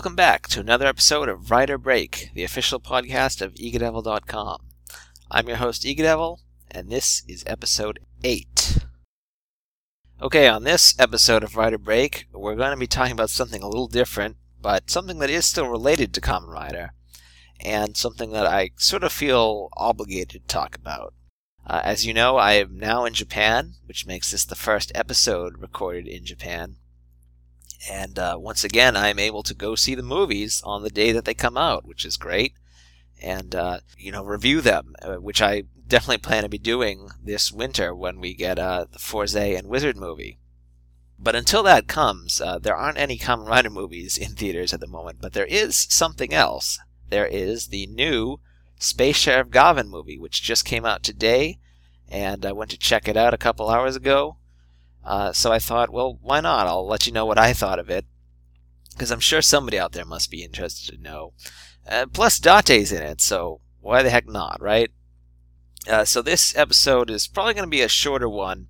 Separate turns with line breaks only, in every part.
Welcome back to another episode of Writer Break, the official podcast of egadevil.com. I'm your host, Egadevil, and this is episode 8. Okay, on this episode of Writer Break, we're going to be talking about something a little different, but something that is still related to Kamen Rider, and something that I sort of feel obligated to talk about. Uh, as you know, I am now in Japan, which makes this the first episode recorded in Japan. And uh, once again, I'm able to go see the movies on the day that they come out, which is great. And, uh, you know, review them, uh, which I definitely plan to be doing this winter when we get uh, the Fourze and Wizard movie. But until that comes, uh, there aren't any Kamen Rider movies in theaters at the moment, but there is something else. There is the new Space Sheriff Gavan movie, which just came out today, and I went to check it out a couple hours ago. Uh, so I thought, well, why not? I'll let you know what I thought of it, because I'm sure somebody out there must be interested to know. Uh, plus, Date's in it, so why the heck not, right? Uh, so this episode is probably going to be a shorter one,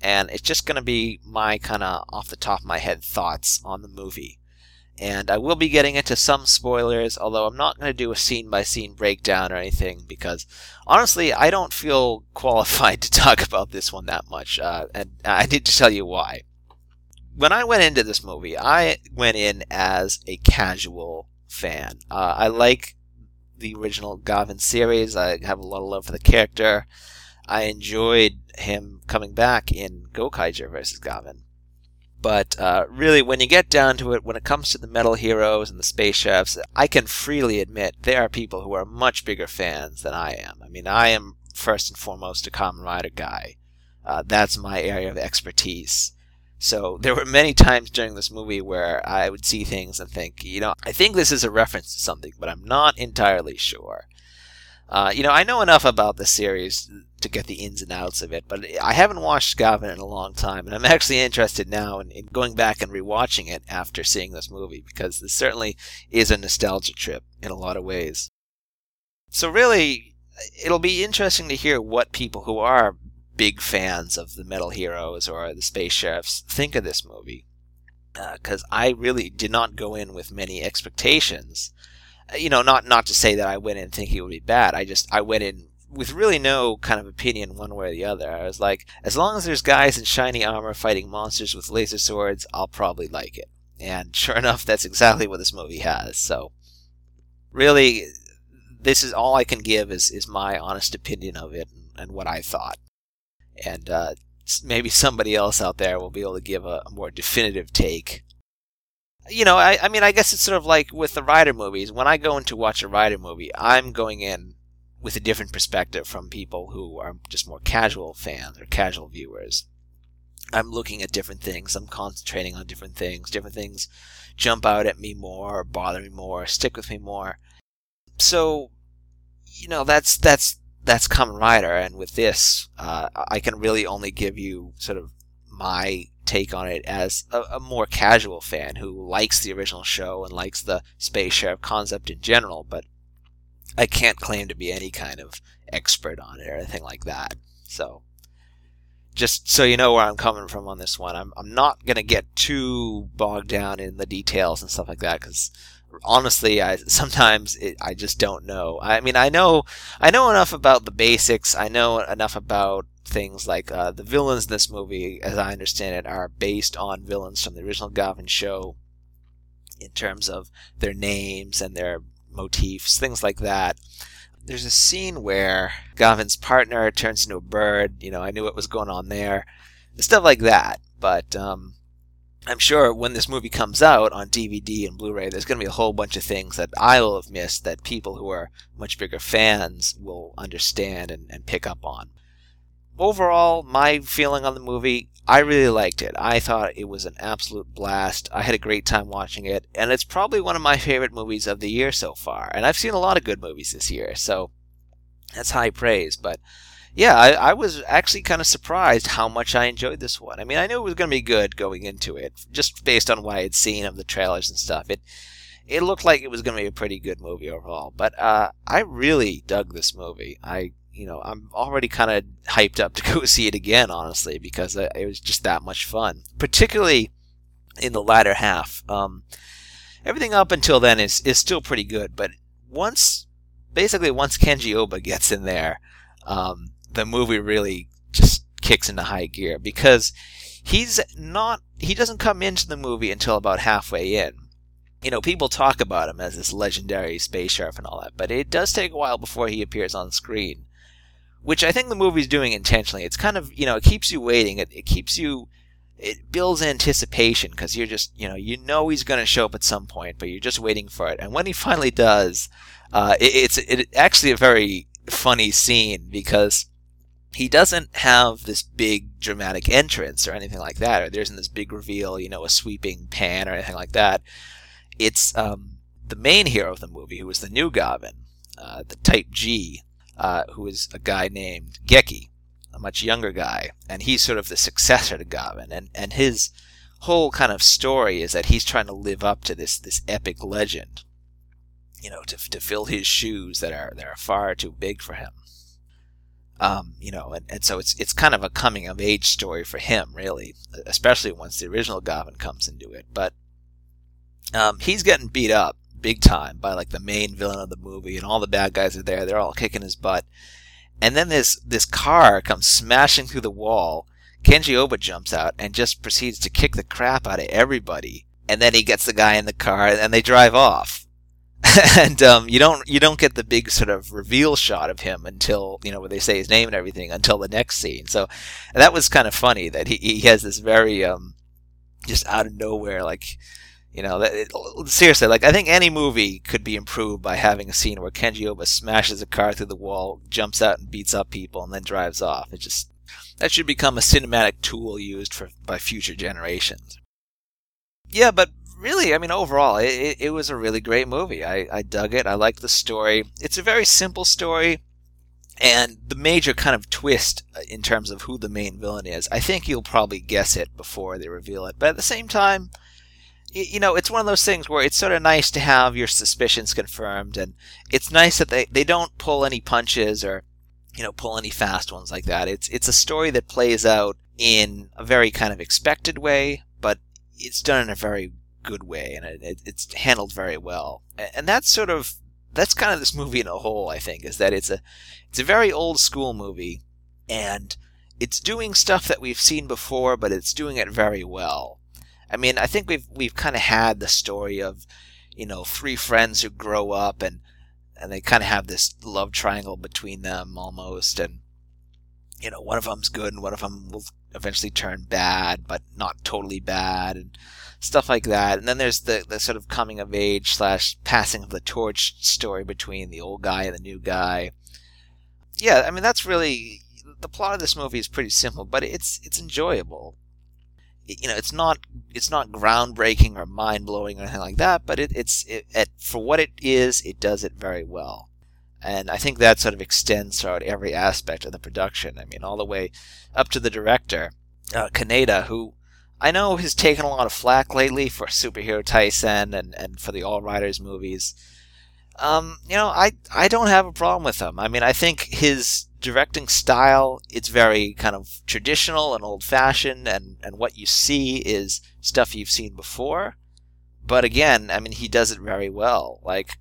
and it's just going to be my kind of off the top of my head thoughts on the movie. And I will be getting into some spoilers, although I'm not going to do a scene by scene breakdown or anything, because honestly, I don't feel qualified to talk about this one that much, uh, and I need to tell you why. When I went into this movie, I went in as a casual fan. Uh, I like the original Gavan series. I have a lot of love for the character. I enjoyed him coming back in Gokaiger vs. Gavan. But uh, really, when you get down to it, when it comes to the metal heroes and the space sheriffs, I can freely admit there are people who are much bigger fans than I am. I mean, I am first and foremost a Kamen Rider guy. Uh, that's my area of expertise. So there were many times during this movie where I would see things and think, you know, I think this is a reference to something, but I'm not entirely sure. Uh, you know, I know enough about the series to get the ins and outs of it, but I haven't watched Gavan in a long time, and I'm actually interested now in, in going back and rewatching it after seeing this movie because this certainly is a nostalgia trip in a lot of ways. So really, it'll be interesting to hear what people who are big fans of the Metal Heroes or the Space Sheriffs think of this movie, because uh, I really did not go in with many expectations you know, not not to say that I went in thinking it would be bad. I just I went in with really no kind of opinion one way or the other. I was like, as long as there's guys in shiny armor fighting monsters with laser swords, I'll probably like it. And sure enough, that's exactly what this movie has. So, really, this is all I can give is is my honest opinion of it and, and what I thought. And uh, maybe somebody else out there will be able to give a, a more definitive take you know, I, I mean, I guess it's sort of like with the Rider movies. When I go in to watch a Rider movie, I'm going in with a different perspective from people who are just more casual fans or casual viewers. I'm looking at different things. I'm concentrating on different things. Different things jump out at me more, bother me more, stick with me more. So, you know, that's that's that's Kamen Rider, and with this, uh, I can really only give you sort of my take on it as a, a, more casual fan who likes the original show and likes the space sheriff concept in general, but I can't claim to be any kind of expert on it or anything like that. So, just so you know where I'm coming from on this one, I'm, I'm not to get too bogged down in the details and stuff like that because honestly, I sometimes it, I just don't know. I mean, I know I know enough about the basics. I know enough about things like uh, the villains in this movie, as I understand it, are based on villains from the original Gavan show in terms of their names and their motifs, things like that. There's a scene where Gavan's partner turns into a bird. You know, I knew what was going on there. Stuff like that. But um, I'm sure when this movie comes out on DVD and Blu-ray, there's going to be a whole bunch of things that I will have missed that people who are much bigger fans will understand and, and pick up on. Overall, my feeling on the movie, I really liked it. I thought it was an absolute blast. I had a great time watching it, and it's probably one of my favorite movies of the year so far. And I've seen a lot of good movies this year, so that's high praise. But yeah, I, I was actually kind of surprised how much I enjoyed this one. I mean, I knew it was going to be good going into it, just based on what I had seen of the trailers and stuff. It it looked like it was going to be a pretty good movie overall. But uh, I really dug this movie. I you know I'm already kind of hyped up to go see it again, honestly, because it was just that much fun, particularly in the latter half. Um, everything up until then is is still pretty good, but once basically once Kenji Oba gets in there. Um, the movie really just kicks into high gear because he's not he doesn't come into the movie until about halfway in. You know, people talk about him as this legendary space sheriff and all that, but it does take a while before he appears on screen. Which I think the movie's doing intentionally. It's kind of, you know, it keeps you waiting. It, it keeps you it builds anticipation because you're just you know you know he's going to show up at some point but you're just waiting for it and when he finally does uh, it, it's it, actually a very funny scene because he doesn't have this big dramatic entrance or anything like that, or there isn't this big reveal, you know, a sweeping pan or anything like that. It's um, the main hero of the movie, who is the new Gavan, uh, the Type G, uh, who is a guy named Geki, a much younger guy, and he's sort of the successor to Gavan, and and his whole kind of story is that he's trying to live up to this this epic legend, you know, to to fill his shoes that are that are far too big for him. Um, you know, and, and so it's it's kind of a coming of age story for him, really, especially once the original Gavan comes into it. But um, he's getting beat up big time by like the main villain of the movie, and all the bad guys are there. They're all kicking his butt, and then this this car comes smashing through the wall. Kenji Oba jumps out and just proceeds to kick the crap out of everybody, and then he gets the guy in the car, and they drive off. and um, you don't you don't get the big sort of reveal shot of him until you know where they say his name and everything until the next scene. So that was kind of funny that he, he has this very um, just out of nowhere like you know that it, seriously like I think any movie could be improved by having a scene where Kenji Oba smashes a car through the wall, jumps out and beats up people, and then drives off. It just that should become a cinematic tool used for by future generations. Yeah, but really, I mean, overall, it, it was a really great movie. I, I dug it. I liked the story. It's a very simple story. And the major kind of twist uh, in terms of who the main villain is, I think you'll probably guess it before they reveal it. But at the same time, you know, it's one of those things where it's sort of nice to have your suspicions confirmed, and it's nice that they, they don't pull any punches or, you know, pull any fast ones like that. It's it's a story that plays out in a very kind of expected way, but it's done in a very good way, and it, it's handled very well. And that's sort of that's kind of this movie in a whole. I think is that it's a it's a very old school movie, and it's doing stuff that we've seen before, but it's doing it very well. I mean, I think we've we've kind of had the story of you know three friends who grow up and and they kind of have this love triangle between them almost, and you know one of them's good and one of them will eventually turn bad, but not totally bad, and stuff like that. And then there's the, the sort of coming of age slash passing of the torch story between the old guy and the new guy. Yeah, I mean that's really the plot of this movie is pretty simple, but it's it's enjoyable. You know, it's not it's not groundbreaking or mind blowing or anything like that, but it, it's it, it, for what it is, it does it very well. And I think that sort of extends throughout every aspect of the production. I mean, all the way up to the director, uh, Kaneda, who I know has taken a lot of flack lately for Superhero Taisen and, and for the All Riders movies. Um, you know, I I don't have a problem with him. I mean, I think his directing style it's very kind of traditional and old fashioned, and and what you see is stuff you've seen before. but again, I mean, he does it very well. Like,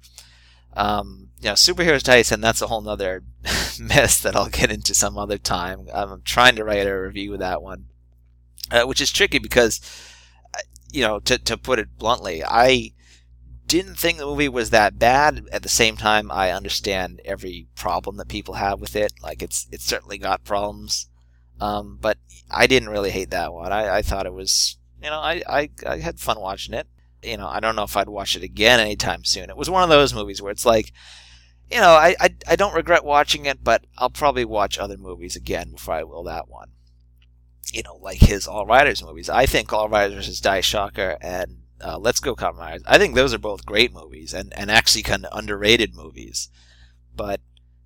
um, you know, superheroes Taisen. That's a whole nother mess that I'll get into some other time. I'm trying to write a review of that one, uh, which is tricky because, uh, you know, to to put it bluntly, I didn't think the movie was that bad. At the same time, I understand every problem that people have with it. Like it's it's certainly got problems, um, but I didn't really hate that one. I, I thought it was you know I, I I had fun watching it. You know I don't know if I'd watch it again anytime soon. It was one of those movies where it's like. You know, I, I, I don't regret watching it, but I'll probably watch other movies again before I will that one. You know, like his All Riders movies. I think All Riders versus Dai-Shocker and uh, Let's Go Riders. I think those are both great movies and, and actually kind of underrated movies. But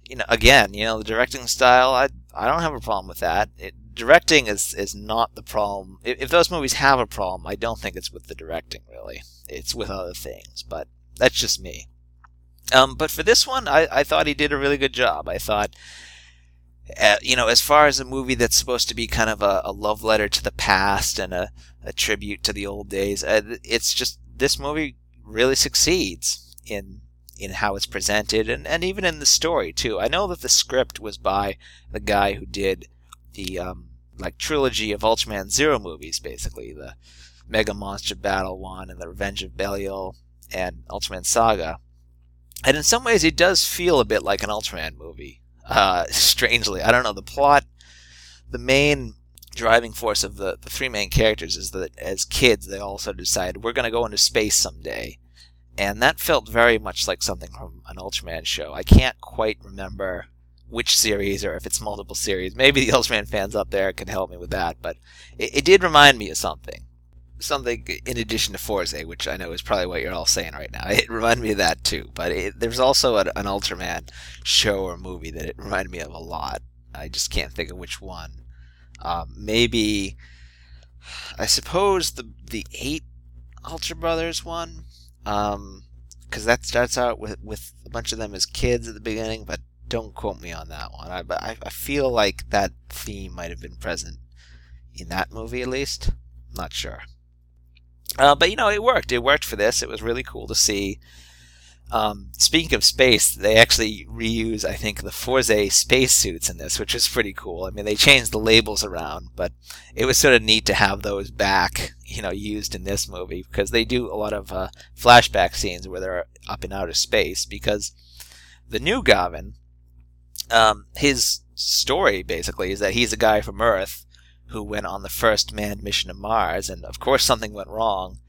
you know, again, you know, the directing style, I I don't have a problem with that. It, directing is is not the problem. If, if those movies have a problem, I don't think it's with the directing really. It's with other things. But that's just me. Um, but for this one, I, I thought he did a really good job. I thought uh, you know, as far as a movie that's supposed to be kind of a, a love letter to the past and a, a tribute to the old days, uh, it's just this movie really succeeds in in how it's presented and, and even in the story too. I know that the script was by the guy who did the um, like trilogy of Ultraman Zero movies, basically the Mega Monster Battle one and the Revenge of Belial and Ultraman Saga. And in some ways, it does feel a bit like an Ultraman movie. Uh, strangely, I don't know. The plot. The main driving force of the, the three main characters is that as kids they also decide we're going to go into space someday. And that felt very much like something from an ultraman show. I can't quite remember which series or if it's multiple series. Maybe the ultraman fans up there can help me with that but it, it did remind me of something something in addition to Fourze, which I know is probably what you're all saying right now. It reminded me of that too. But it, there's also an, an Ultraman show or movie that it reminded me of a lot. I just can't think of which one. Um, maybe, I suppose the the eight Ultra Brothers one, because um, that starts out with with a bunch of them as kids at the beginning. But don't quote me on that one. I I, I feel like that theme might have been present in that movie at least. not sure. Uh, but you know, it worked. It worked for this. It was really cool to see. Um, speaking of space, they actually reuse, I think, the Fourze spacesuits in this, which is pretty cool. I mean, they changed the labels around, but it was sort of neat to have those back, you know, used in this movie because they do a lot of uh, flashback scenes where they're up in outer space. Because the new Gavan, um, his story basically is that he's a guy from Earth who went on the first manned mission to Mars, and of course something went wrong,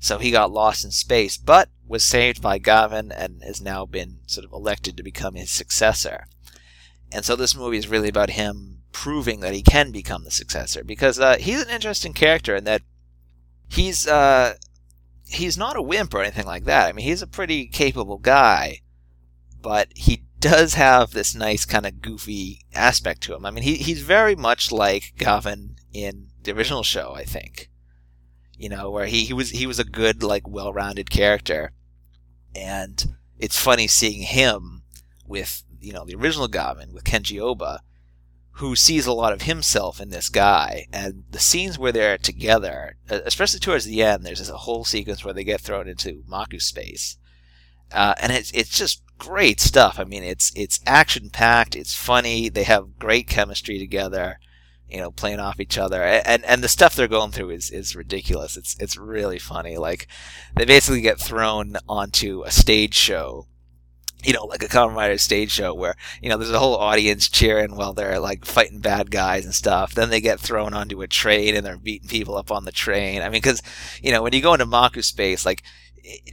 so he got lost in space, but was saved by Gavan and has now been sort of elected to become his successor. And so this movie is really about him proving that he can become the successor, because uh, he's an interesting character in that he's uh, he's not a wimp or anything like that. I mean, he's a pretty capable guy, but he does have this nice kind of goofy aspect to him. I mean, he, he's very much like Gavan in the original show, I think. You know, where he, he was he was a good, like, well-rounded character, and it's funny seeing him with you know the original Gavan with Kenji Oba, who sees a lot of himself in this guy, and the scenes where they're together, especially towards the end, there's this whole sequence where they get thrown into Maku space, uh, and it's it's just great stuff. I mean, it's it's action packed. It's funny. They have great chemistry together. You know, playing off each other, and and the stuff they're going through is is ridiculous. It's it's really funny. Like they basically get thrown onto a stage show. You know, like a Kamen Rider stage show where, you know, there's a whole audience cheering while they're like fighting bad guys and stuff. Then they get thrown onto a train and they're beating people up on the train. I mean, cause, you know, when you go into Maku space, like,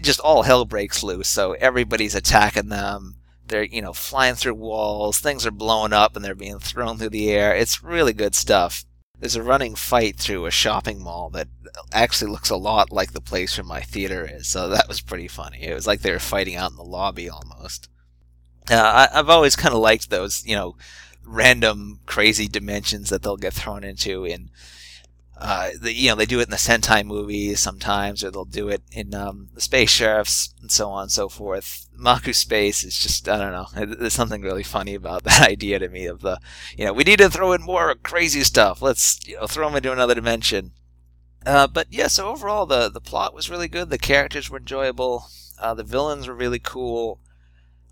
just all hell breaks loose. So everybody's attacking them. They're you know flying through walls. Things are blowing up and they're being thrown through the air. It's really good stuff. There's a running fight through a shopping mall that actually looks a lot like the place where my theater is. So that was pretty funny. It was like they were fighting out in the lobby almost. Uh, I, I've always kind of liked those, you know, random crazy dimensions that they'll get thrown into in uh, the, you know, they do it in the Sentai movies sometimes, or they'll do it in um, the Space Sheriffs and so on and so forth. Maku Space is just, I don't know, there's something really funny about that idea to me of the, you know, we need to throw in more crazy stuff. Let's, you know, throw them into another dimension. Uh, but yeah, so overall the the plot was really good. The characters were enjoyable. Uh, the villains were really cool.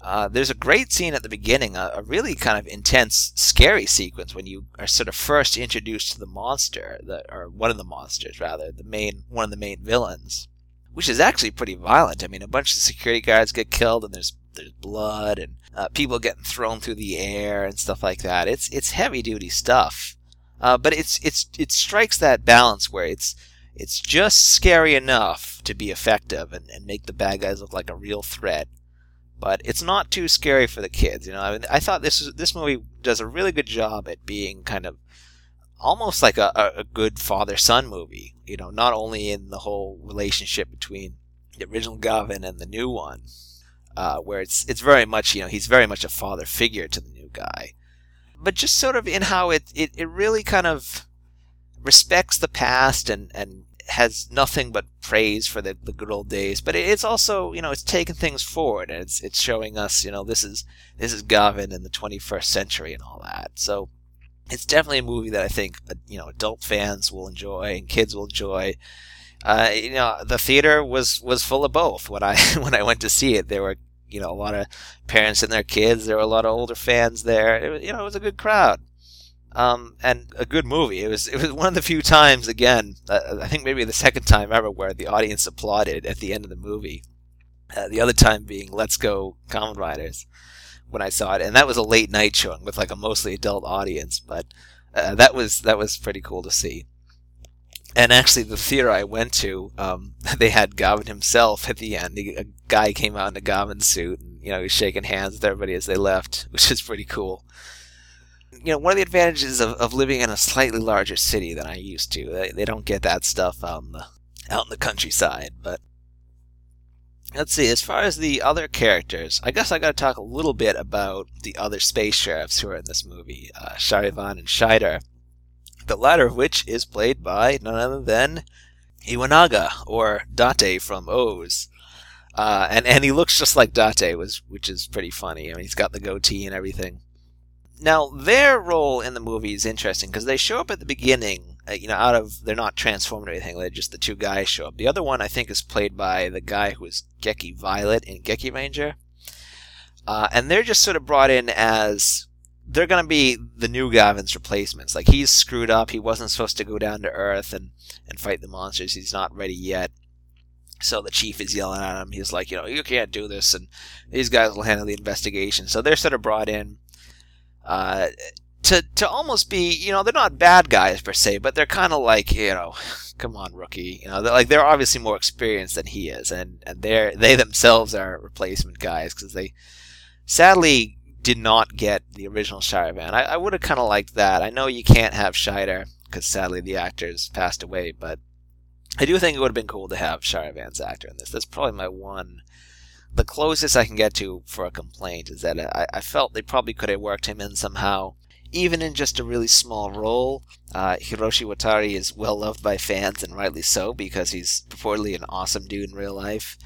Uh, there's a great scene at the beginning, a, a, really kind of intense, scary sequence when you are sort of first introduced to the monster, the, or one of the monsters rather, the main one of the main villains, which is actually pretty violent. I mean, a bunch of security guards get killed, and there's there's blood and uh, people getting thrown through the air and stuff like that. It's it's heavy duty stuff, uh, but it's it's it strikes that balance where it's it's just scary enough to be effective and, and make the bad guys look like a real threat but it's not too scary for the kids. You know, I, mean, I thought this this movie does a really good job at being kind of almost like a, a good father son movie. You know, not only in the whole relationship between the original Gavan and the new one, uh, where it's it's very much you know he's very much a father figure to the new guy, but just sort of in how it it, it really kind of respects the past and and has nothing but praise for the, the good old days, but it's also you know it's taking things forward and it's it's showing us you know this is this is Gavan in the 21st century and all that. So it's definitely a movie that I think uh, you know adult fans will enjoy and kids will enjoy. Uh, you know the theater was was full of both when I when I went to see it. There were you know a lot of parents and their kids. There were a lot of older fans there. It, you know it was a good crowd um, and a good movie. It was it was one of the few times again, uh, I think maybe the second time ever where the audience applauded at the end of the movie. Uh, the other time being Let's Go Kamen Riders when I saw it, and that was a late night showing with like a mostly adult audience, but uh, that was that was pretty cool to see. And actually, the theater I went to, um, they had Gavan himself at the end. A guy came out in a Gavan suit, and you know, he was shaking hands with everybody as they left, which is pretty cool you know, one of the advantages of, of living in a slightly larger city than I used to. They, they don't get that stuff out in the out in the countryside. But let's see. As far as the other characters, I guess I got to talk a little bit about the other space sheriffs who are in this movie, uh, Sharivan and Shaider. The latter of which is played by none other than Iwanaga or Date from OOO. Uh, and and he looks just like Date, was which is pretty funny. I mean, he's got the goatee and everything. Now, their role in the movie is interesting because they show up at the beginning, uh, you know, out of, they're not transformed or anything, they're just the two guys show up. The other one, I think, is played by the guy who was Geki Violet in Gekiranger. Uh, and they're just sort of brought in as they're going to be the new Gavan's replacements. Like, he's screwed up, he wasn't supposed to go down to Earth and, and fight the monsters, he's not ready yet. So the chief is yelling at him. He's like, you know, you can't do this, and these guys will handle the investigation. So they're sort of brought in uh, to to almost be you know they're not bad guys per se, but they're kind of like you know, come on rookie, you know they're like they're obviously more experienced than he is, and and they they themselves are replacement guys because they sadly did not get the original Sharivan. I, I would have kind of liked that. I know you can't have Shaider because sadly the actor's passed away, but I do think it would have been cool to have Sharivan's actor in this. That's probably my one the closest I can get to for a complaint is that I, I felt they probably could have worked him in somehow, even in just a really small role. Uh, Hiroshi Watari is well loved by fans, and rightly so, because he's purportedly an awesome dude in real life.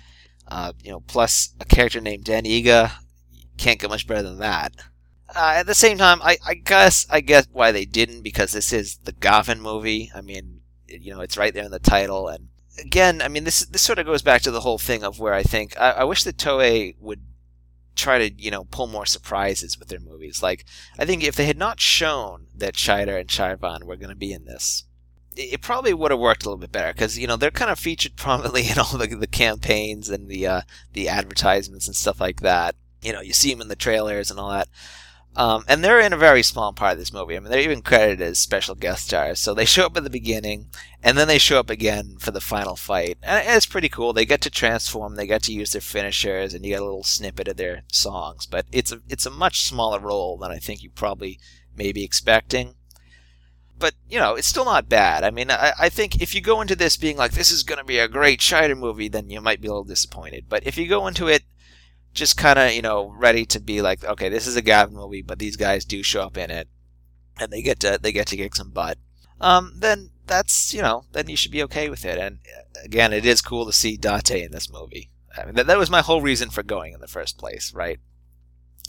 Uh, you know, plus a character named Dan Iga can't get much better than that. Uh, at the same time, I, I guess I get why they didn't because this is the Gavan movie. I mean, you know, it's right there in the title, and again, I mean, this this sort of goes back to the whole thing of where I think I, I wish that Toei would try to you know pull more surprises with their movies. Like I think if they had not shown that Shaider and Sharivan were going to be in this, it probably would have worked a little bit better because you know they're kind of featured prominently in all the, the campaigns and the uh, the advertisements and stuff like that. You know, you see them in the trailers and all that. Um, and they're in a very small part of this movie. I mean, they're even credited as special guest stars. So they show up at the beginning, and then they show up again for the final fight. And it's pretty cool. They get to transform, they get to use their finishers, and you get a little snippet of their songs. But it's a it's a much smaller role than I think you probably may be expecting. But you know, it's still not bad. I mean, I, I think if you go into this being like this is going to be a great Shaider movie, then you might be a little disappointed. But if you go into it just kind of you know ready to be like, okay, this is a Gavan movie, but these guys do show up in it, and they get to they get to kick some butt. Um, then that's you know then you should be okay with it. And uh, again, it is cool to see Date in this movie. I mean, that, that was my whole reason for going in the first place, right?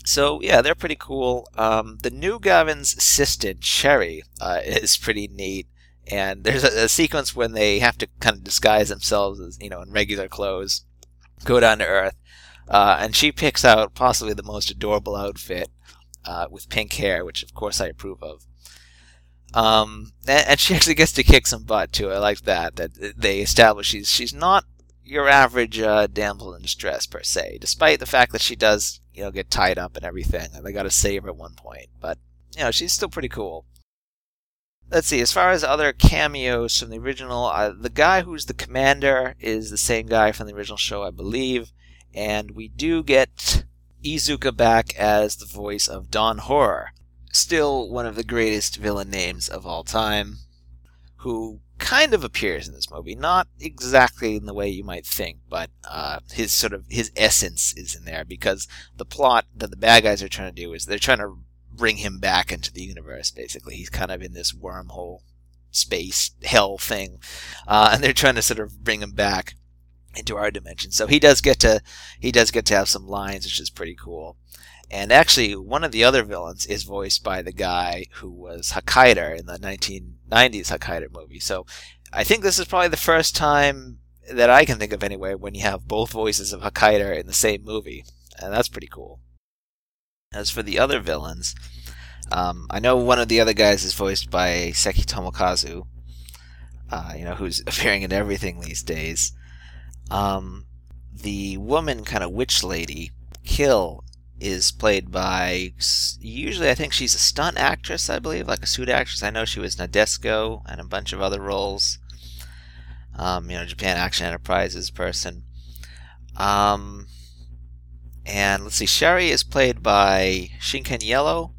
So yeah, they're pretty cool. Um, the new Gavan's assistant, Cherry, uh, is pretty neat And there's a, a sequence when they have to kind of disguise themselves as, you know, in regular clothes, go down to Earth, uh, and she picks out possibly the most adorable outfit uh, with pink hair, which of course I approve of. Um, and, and, she actually gets to kick some butt too. I like that that they establish she's she's not your average uh, damsel in distress per se, despite the fact that she does you know get tied up and everything, and they got to save her at one point. But you know she's still pretty cool. Let's see. As far as other cameos from the original, uh, the guy who's the commander is the same guy from the original show, I believe, and we do get Izuka back as the voice of Don Horror, still one of the greatest villain names of all time, who kind of appears in this movie. Not exactly in the way you might think, but uh, his sort of his essence is in there because the plot that the bad guys are trying to do is they're trying to bring him back into the universe. Basically, he's kind of in this wormhole space hell thing, uh, and they're trying to sort of bring him back into our dimension. So he does get to he does get to have some lines, which is pretty cool. And actually, one of the other villains is voiced by the guy who was Hakaider in the 1990s Hakaider movie. So I think this is probably the first time that I can think of anyway when you have both voices of Hakaider in the same movie. And that's pretty cool. As for the other villains, um, I know one of the other guys is voiced by Seki Tomokazu, uh, you know, who's appearing in everything these days. Um, the woman kind of witch lady, Kill, is played by usually I think she's a stunt actress, I believe, like a suit actress. I know she was Nadesco and a bunch of other roles. Um, you know, Japan Action Enterprises person. Um, and let's see, Sherry is played by Shinken Yellow,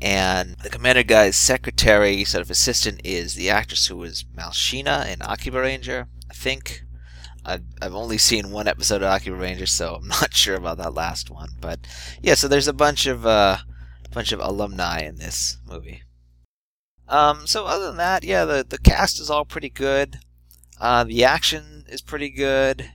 and the commander guy's secretary, sort of assistant, is the actress who was Malshina in Akiba Ranger, I think. I've, I've only seen one episode of Akiba Ranger, so I'm not sure about that last one. But yeah, so there's a bunch of uh, bunch of alumni in this movie. Um, so other than that, yeah, the the cast is all pretty good. Uh, the action is pretty good.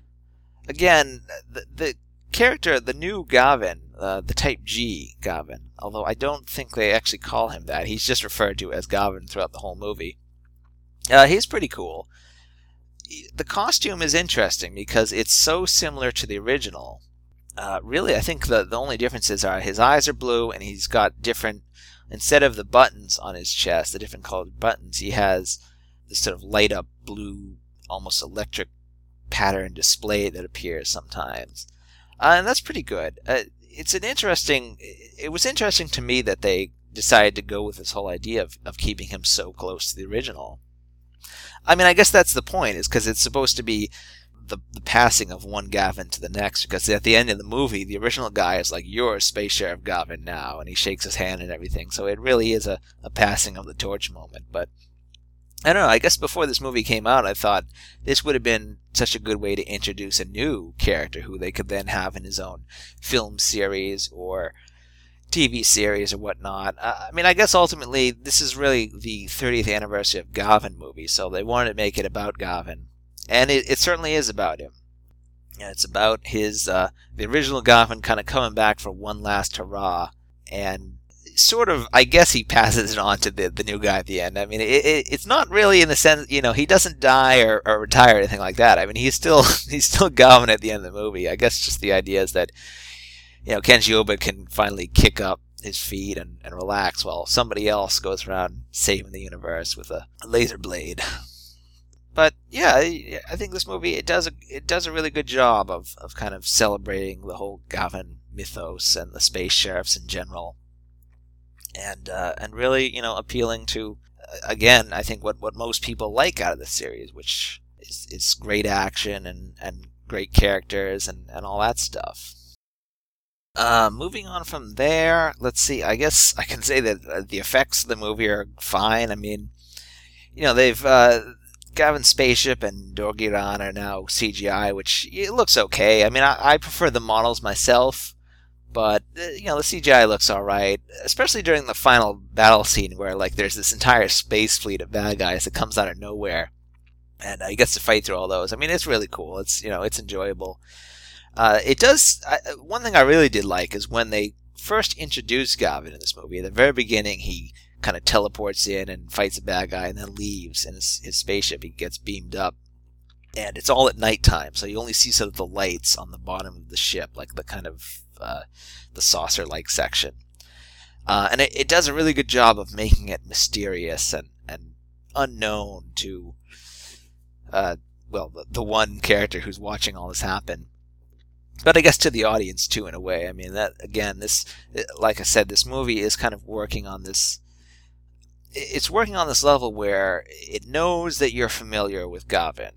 Again, the the character, the new Gavan, uh, the Type G Gavan, although I don't think they actually call him that. He's just referred to as Gavan throughout the whole movie. Uh, he's pretty cool the costume is interesting because it's so similar to the original. Uh, really, I think the, the only differences are his eyes are blue and he's got different, instead of the buttons on his chest, the different colored buttons, he has this sort of light up blue, almost electric pattern display that appears sometimes. Uh, and that's pretty good. Uh, it's an interesting, it was interesting to me that they decided to go with this whole idea of, of keeping him so close to the original. I mean, I guess that's the point, is because it's supposed to be the, the passing of one Gavan to the next. Because at the end of the movie, the original guy is like, "You're Space Sheriff Gavan now," and he shakes his hand and everything. So it really is a, a passing of the torch moment. But I don't know. I guess before this movie came out, I thought this would have been such a good way to introduce a new character who they could then have in his own film series or TV series or whatnot. Uh, I mean, I guess ultimately this is really the 30th anniversary of Gavan movie, so they wanted to make it about Gavan, and it, it certainly is about him. And it's about his uh, the original Gavan kind of coming back for one last hurrah, and sort of I guess he passes it on to the the new guy at the end. I mean, it, it, it's not really in the sense you know he doesn't die or, or retire or anything like that. I mean, he's still he's still Gavan at the end of the movie. I guess just the idea is that you know, Kenji Oba can finally kick up his feet and, and relax while somebody else goes around saving the universe with a, laser blade. But yeah, I think this movie it does a it does a really good job of, of kind of celebrating the whole Gavan mythos and the space sheriffs in general, and uh, and really you know appealing to uh, again I think what, what most people like out of the series, which is, is great action and, and great characters and, and all that stuff. Uh, moving on from there, let's see. I guess I can say that uh, the effects of the movie are fine. I mean, you know, they've uh, Gavan's spaceship and Dolgiran are now CGI, which it looks okay. I mean, I, I prefer the models myself, but uh, you know, the CGI looks all right, especially during the final battle scene where like there's this entire space fleet of bad guys that comes out of nowhere, and uh, he gets to fight through all those. I mean, it's really cool. It's you know, it's enjoyable. Uh, it does. I, one thing I really did like is when they first introduced Gavan in this movie. At the very beginning, he kind of teleports in and fights a bad guy and then leaves in his, his spaceship. He gets beamed up. And it's all at nighttime, so you only see sort of the lights on the bottom of the ship, like the kind of uh, the saucer-like section. Uh, and it, it does a really good job of making it mysterious and, and unknown to, uh, well, the, the one character who's watching all this happen but I guess to the audience too, in a way. I mean, that again, this, like I said, this movie is kind of working on this. It's working on this level where it knows that you're familiar with Gavan.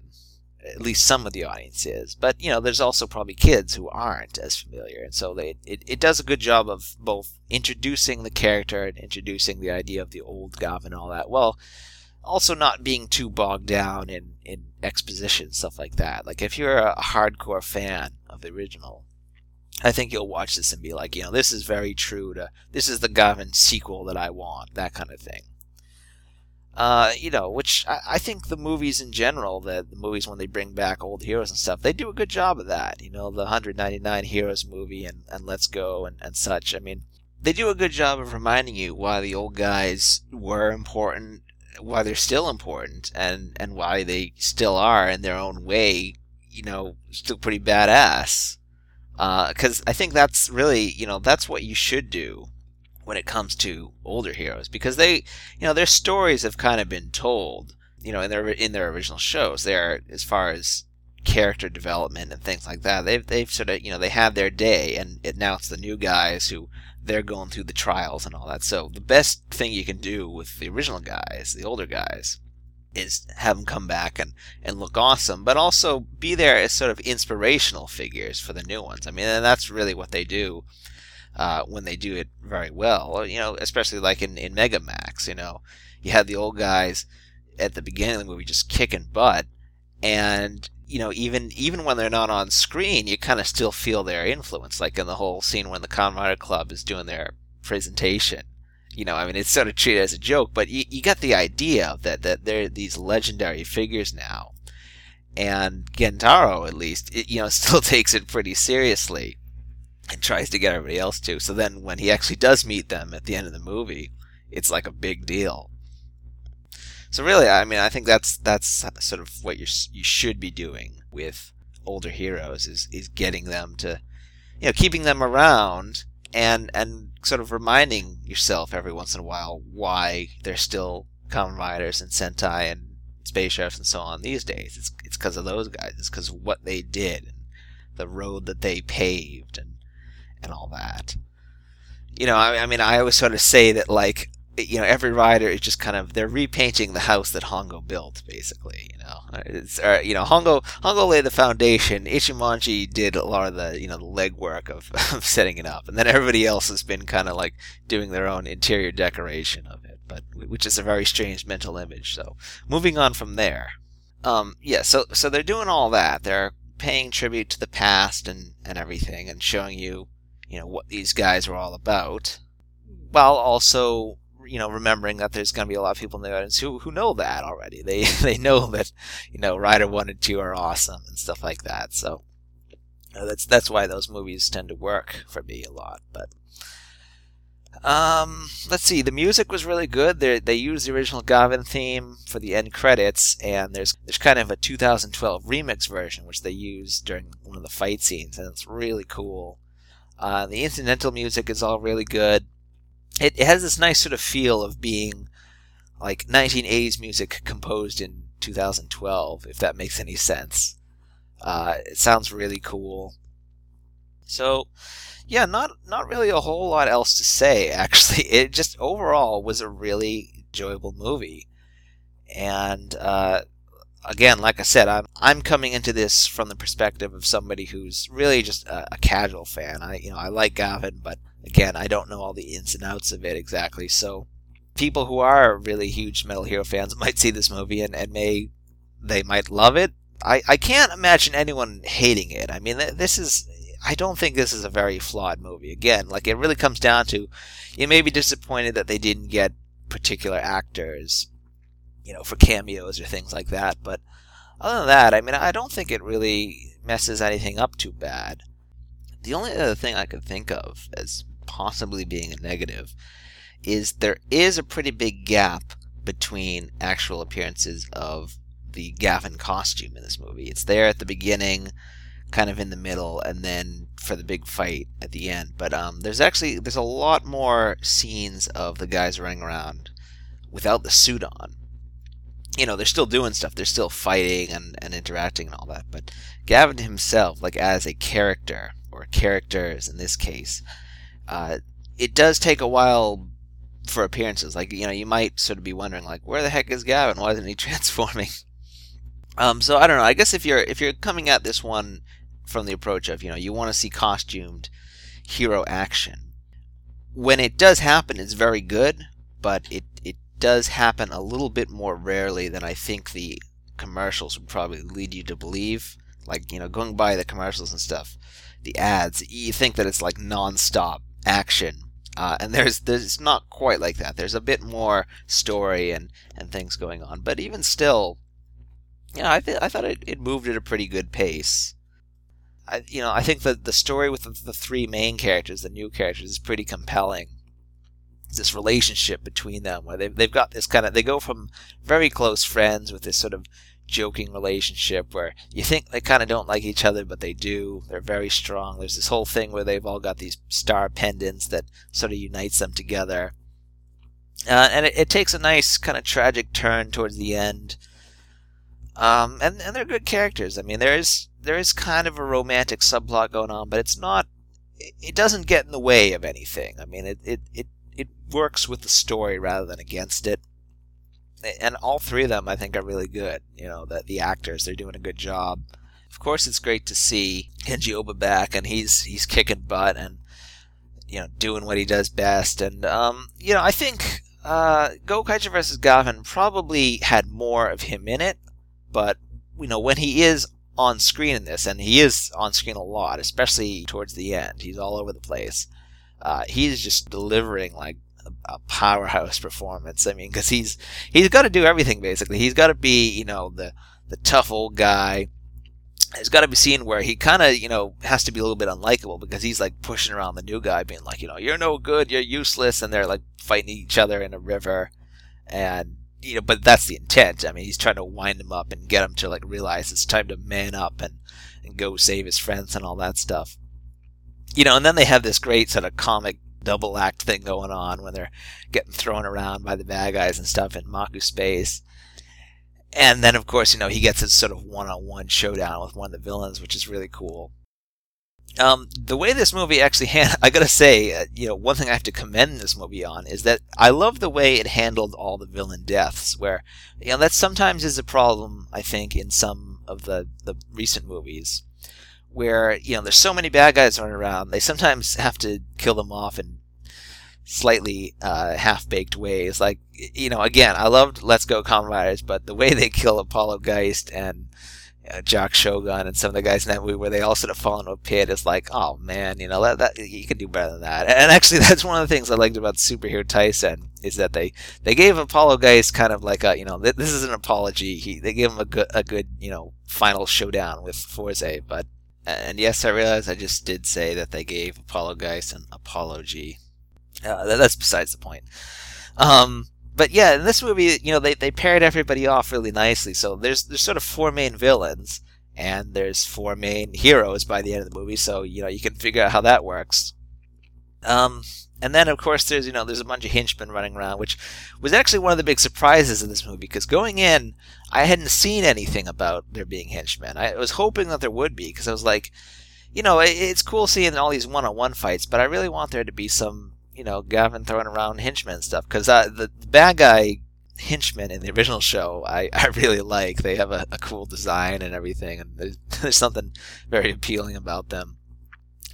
At least some of the audience is, but you know, there's also probably kids who aren't as familiar, and so they it, it does a good job of both introducing the character and introducing the idea of the old Gavan and all that. Well, also not being too bogged down in, in exposition, stuff like that. Like, if you're a hardcore fan of the original, I think you'll watch this and be like, you know, this is very true to, this is the Gavan sequel that I want, that kind of thing. Uh, you know, which I, I think the movies in general, the, the movies when they bring back old heroes and stuff, they do a good job of that. You know, the 199 Heroes movie and, and Let's Go and, and such. I mean, they do a good job of reminding you why the old guys were important why they're still important and and why they still are in their own way, you know, still pretty badass. Because uh, I think that's really, you know, that's what you should do when it comes to older heroes because they, you know, their stories have kind of been told, you know, in their in their original shows. They're as far as character development and things like that. They've they've sort of you know they had their day, and it, now it's the new guys who they're going through the trials and all that. So the best thing you can do with the original guys, the older guys, is have them come back and, and look awesome, but also be there as sort of inspirational figures for the new ones. I mean, and that's really what they do uh, when they do it very well. You know, especially like in, in Mega Max, you know, you had the old guys at the beginning of the movie just kicking butt, and you know, even even when they're not on screen, you kind of still feel their influence. Like in the whole scene when the Rider Club is doing their presentation. You know, I mean, it's sort of treated as a joke, but you, you got the idea that that they're these legendary figures now. And Gentaro, at least, it, you know, still takes it pretty seriously and tries to get everybody else to. So then, when he actually does meet them at the end of the movie, it's like a big deal. So really, I mean, I think that's that's sort of what you you should be doing with older heroes is is getting them to, you know, keeping them around and and sort of reminding yourself every once in a while why they're still Kamen Riders and Sentai and Space Sheriffs and so on these days. It's it's because of those guys. It's because of what they did and the road that they paved and and all that. You know, I, I mean, I always sort of say that like you know every rider is just kind of they're repainting the house that Hongo built basically you know? It's or, you know Hongo Hongo laid the foundation. Ichimonji did a lot of the you know the legwork of, of setting it up. And then everybody else has been kind of like doing their own interior decoration of it but which is a very strange mental image. So moving on from there um yeah so so they're doing all that. They're paying tribute to the past and and everything and showing you you know what these guys were all about while also you know, remembering that there's going to be a lot of people in the audience who, who know that already. They they know that you know Rider One and Two are awesome and stuff like that. So that's that's why those movies tend to work for me a lot. But um, let's see. The music was really good. They they used the original Gavan theme for the end credits, and there's there's kind of a 2012 remix version which they used during one of the fight scenes, and it's really cool. Uh, the incidental music is all really good it, it has this nice sort of feel of being like 1980s music composed in 2012, if that makes any sense. Uh, it sounds really cool. So, yeah, not not really a whole lot else to say. Actually, it just overall was a really enjoyable movie, and uh, again, like I said, I'm I'm coming into this from the perspective of somebody who's really just a, a casual fan. I you know I like Gavan, but Again, I don't know all the ins and outs of it exactly, so people who are really huge Metal Hero fans might see this movie and, and may they might love it. I, I can't imagine anyone hating it. I mean, this is I don't think this is a very flawed movie. Again, like it really comes down to you may be disappointed that they didn't get particular actors, you know, for cameos or things like that. But other than that, I mean, I don't think it really messes anything up too bad. The only other thing I could think of as possibly being a negative is there is a pretty big gap between actual appearances of the Gavan costume in this movie. It's there at the beginning, kind of in the middle, and then for the big fight at the end. But um, there's actually there's a lot more scenes of the guys running around without the suit on. You know, they're still doing stuff. They're still fighting and, and interacting and all that. But Gavan himself, like as a character, or characters in this case, uh, it does take a while for appearances. Like, you know, you might sort of be wondering, like, where the heck is Gavan? Why isn't he transforming? Um, so I don't know. I guess if you're if you're coming at this one from the approach of, you know, you want to see costumed hero action, when it does happen, it's very good, but it it does happen a little bit more rarely than I think the commercials would probably lead you to believe. Like, you know, going by the commercials and stuff, the ads, you think that it's like non-stop action. Uh, and there's there's not quite like that. There's a bit more story and, and things going on. But even still, you know, I th- I thought it, it moved at a pretty good pace. I you know I think that the story with the, the three main characters, the new characters, is pretty compelling. This relationship between them, where they've they've got this kind of they go from very close friends with this sort of joking relationship where you think they kind of don't like each other, but they do. They're very strong. There's this whole thing where they've all got these star pendants that sort of unites them together. Uh, and it, it, takes a nice kind of tragic turn towards the end. Um, and, and they're good characters. I mean, there is there is kind of a romantic subplot going on, but it's not. It doesn't get in the way of anything. I mean, it it, it, it works with the story rather than against it and all three of them I think are really good. You know, the the actors they're doing a good job. Of course, it's great to see Kenji Oba back, and he's he's kicking butt and you know doing what he does best. And um, you know, I think uh, Gokaiger versus Gavan probably had more of him in it, but you know when he is on screen in this, and he is on screen a lot, especially towards the end. He's all over the place. Uh, he's just delivering like a powerhouse performance. I mean, because he's he's got to do everything basically. He's got to be you know the the tough old guy. There's got to be seen where he kind of you know has to be a little bit unlikable because he's like pushing around the new guy, being like you know you're no good, you're useless, and they're like fighting each other in a river, and you know but that's the intent. I mean, he's trying to wind him up and get him to like realize it's time to man up and and go save his friends and all that stuff. You know, and then they have this great sort of comic double act thing going on when they're getting thrown around by the bad guys and stuff in Makuu space. And then, of course, you know, he gets his sort of one on one showdown with one of the villains, which is really cool. Um, the way this movie actually, hand- I gotta say, uh, you know, one thing I have to commend this movie on is that I love the way it handled all the villain deaths. Where, you know, that sometimes is a problem, I think, in some of the, the recent movies where you know there's so many bad guys running around. They sometimes have to kill them off in slightly uh, half-baked ways. Like you know, again, I loved Let's Go Kamen Riders, but the way they kill Apollo Geist and uh, Jock Shogun and some of the guys in that movie where they all sort of fall into a pit is like, oh man, you know that, that you can do better than that. And actually, that's one of the things I liked about Superhero Taisen is that they they gave Apollo Geist kind of like a you know th- this is an apology. He they gave him a good a good you know final showdown with Fourze, but and yes, I realize I just did say that they gave Apollo Geist an apology. Uh, that's besides the point. Um, but yeah, in this movie, you know, they, they paired everybody off really nicely. So there's there's sort of four main villains, and there's four main heroes by the end of the movie. So you know, you can figure out how that works. Um, and then of course there's you know there's a bunch of henchmen running around, which was actually one of the big surprises in this movie because going in I hadn't seen anything about there being henchmen. I was hoping that there would be because I was like, you know, it's cool seeing all these one-on-one fights, but I really want there to be some you know Gavan throwing around henchmen stuff because uh, the, the bad guy henchmen in the original show I, I really like. They have a, a cool design and everything, and there's, there's something very appealing about them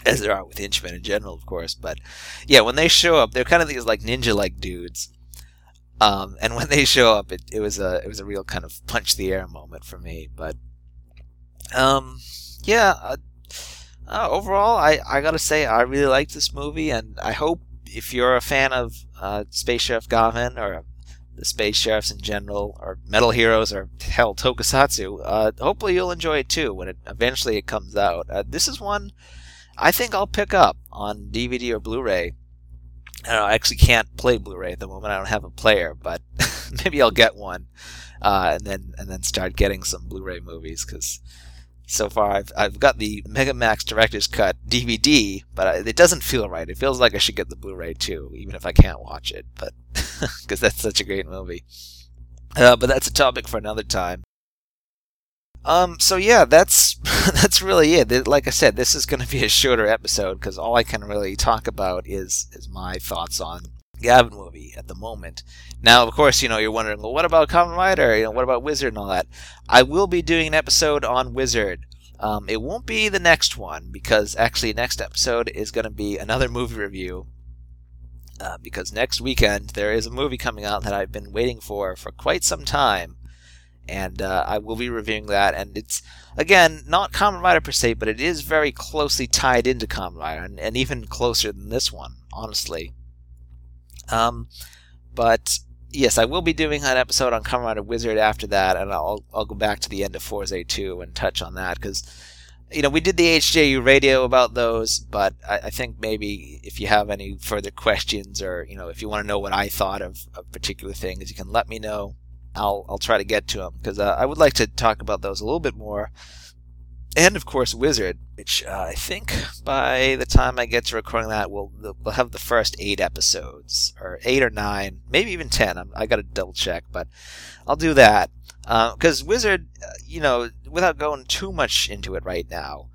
as there are with henchmen in general, of course. But yeah, when they show up, they're kind of these like ninja-like dudes. Um, and when they show up, it, it was a it was a real kind of punch the air moment for me. But um, yeah, uh, uh, overall, I, I gotta say I really like this movie, and I hope if you're a fan of uh, Space Sheriff Gavan or the Space Sheriffs in general, or Metal Heroes, or hell Tokusatsu, uh, hopefully you'll enjoy it too when it eventually it comes out. Uh, this is one I think I'll pick up on DVD or Blu-ray. I, know, I actually can't play Blu-ray at the moment. I don't have a player, but maybe I'll get one, uh, and then and then start getting some Blu-ray movies because so far I've I've got the Mega Max Director's Cut DVD, but it doesn't feel right. It feels like I should get the Blu-ray too, even if I can't watch it, but because that's such a great movie. Uh, but that's a topic for another time. Um, so yeah, that's that's really it. Like I said, this is going to be a shorter episode because all I can really talk about is is my thoughts on Gavan movie at the moment. Now, of course, you know you're wondering, well, what about Kamen Rider? You know, what about Wizard and all that? I will be doing an episode on Wizard. Um, it won't be the next one because actually, next episode is going to be another movie review. Uh, because next weekend there is a movie coming out that I've been waiting for for quite some time and uh, I will be reviewing that. And it's again not Kamen Rider per se, but it is very closely tied into Kamen Rider, and, and even closer than this one, honestly. Um, but yes, I will be doing an episode on Kamen Rider Wizard after that, and I'll I'll go back to the end of Fourze 2 and touch on that because. You know, we did the HJU radio about those, but I, I, think maybe if you have any further questions or, you know, if you want to know what I thought of, of particular things, you can let me know I'll I'll try to get to them because uh, I would like to talk about those a little bit more. And of course, Wizard, which uh, I think by the time I get to recording that, we'll we'll have the first eight episodes, or eight or nine, maybe even ten. I'm, i got to double check, but I'll do that because uh, Wizard, uh, you know, without going too much into it right now,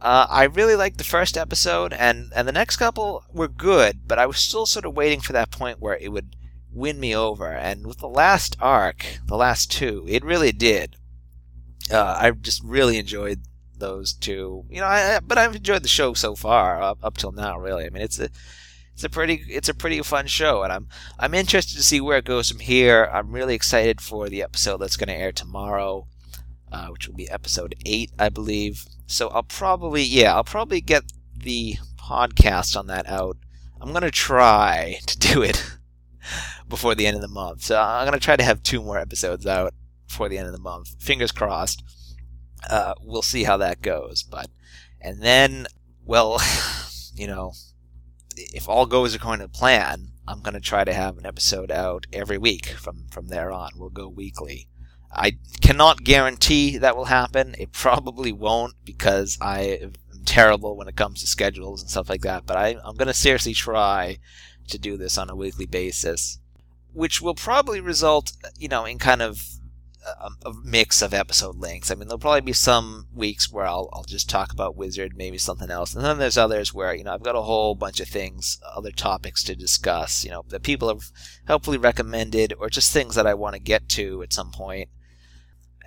uh, I really liked the first episode, and and the next couple were good, but I was still sort of waiting for that point where it would win me over. And with the last arc, the last two, it really did. Uh, I just really enjoyed those two. You know, I, but I've enjoyed the show so far up, up till now. Really, I mean, it's a it's a pretty it's a pretty fun show, and I'm I'm interested to see where it goes from here. I'm really excited for the episode that's going to air tomorrow, uh, which will be episode eight, I believe. So I'll probably yeah I'll probably get the podcast on that out. I'm gonna try to do it before the end of the month. So I'm going to try to have two more episodes out before the end of the month. Fingers crossed. Uh, we'll see how that goes. But and then, well, you know, if all goes according to plan, I'm going to try to have an episode out every week from from there on. We'll go weekly. I cannot guarantee that will happen. It probably won't because I am terrible when it comes to schedules and stuff like that. But I, I'm going to seriously try to do this on a weekly basis, which will probably result, you know, in kind of a, mix of episode lengths. I mean, there'll probably be some weeks where I'll, I'll just talk about Wizard, maybe something else, and then there's others where you know I've got a whole bunch of things, other topics to discuss, you know, that people have hopefully recommended, or just things that I want to get to at some point.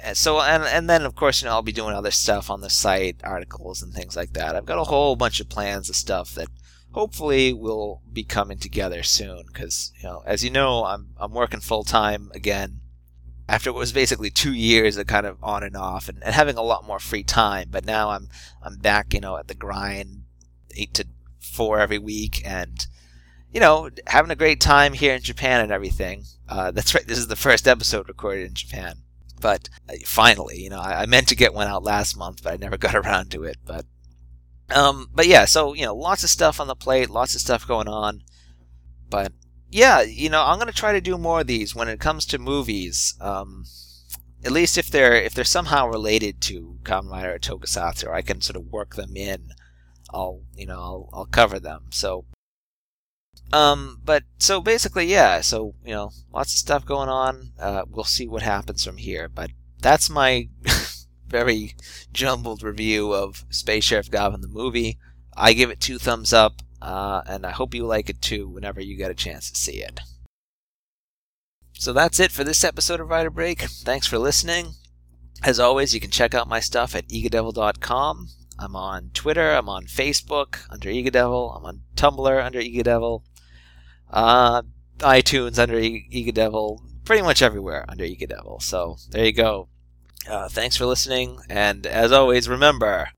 And so and and then of course you know I'll be doing other stuff on the site, articles and things like that. I've got a whole bunch of plans of stuff that hopefully we'll be coming together soon because you know as you know i'm i'm working full time again. After what was basically two years of kind of on and off and, and having a lot more free time but now i'm i'm back you know at the grind eight to four every week and you know having a great time here in japan and everything. Uh, that's right this is the first episode recorded in japan but uh, finally you know I, I meant to get one out last month but i never got around to it but um, but yeah, so you know, lots of stuff on the plate, lots of stuff going on. But yeah, you know, I'm gonna try to do more of these when it comes to movies. Um, at least if they're if they're somehow related to Kamen Rider or Tokusatsu, or I can sort of work them in. I'll you know I'll I'll cover them. So um, but so basically, yeah. So you know, lots of stuff going on. Uh, we'll see what happens from here. But that's my very jumbled review of Space Sheriff Gavan the movie. I give it two thumbs up, uh, and I hope you like it too whenever you get a chance to see it. So that's it for this episode of Rider Break. Thanks for listening. As always, you can check out my stuff at egadevil.com. I'm on Twitter, I'm on Facebook under Egadevil, I'm on Tumblr under Egadevil, uh, iTunes under Egadevil, pretty much everywhere under Egadevil. So there you go. Uh, thanks for listening, and as always, remember.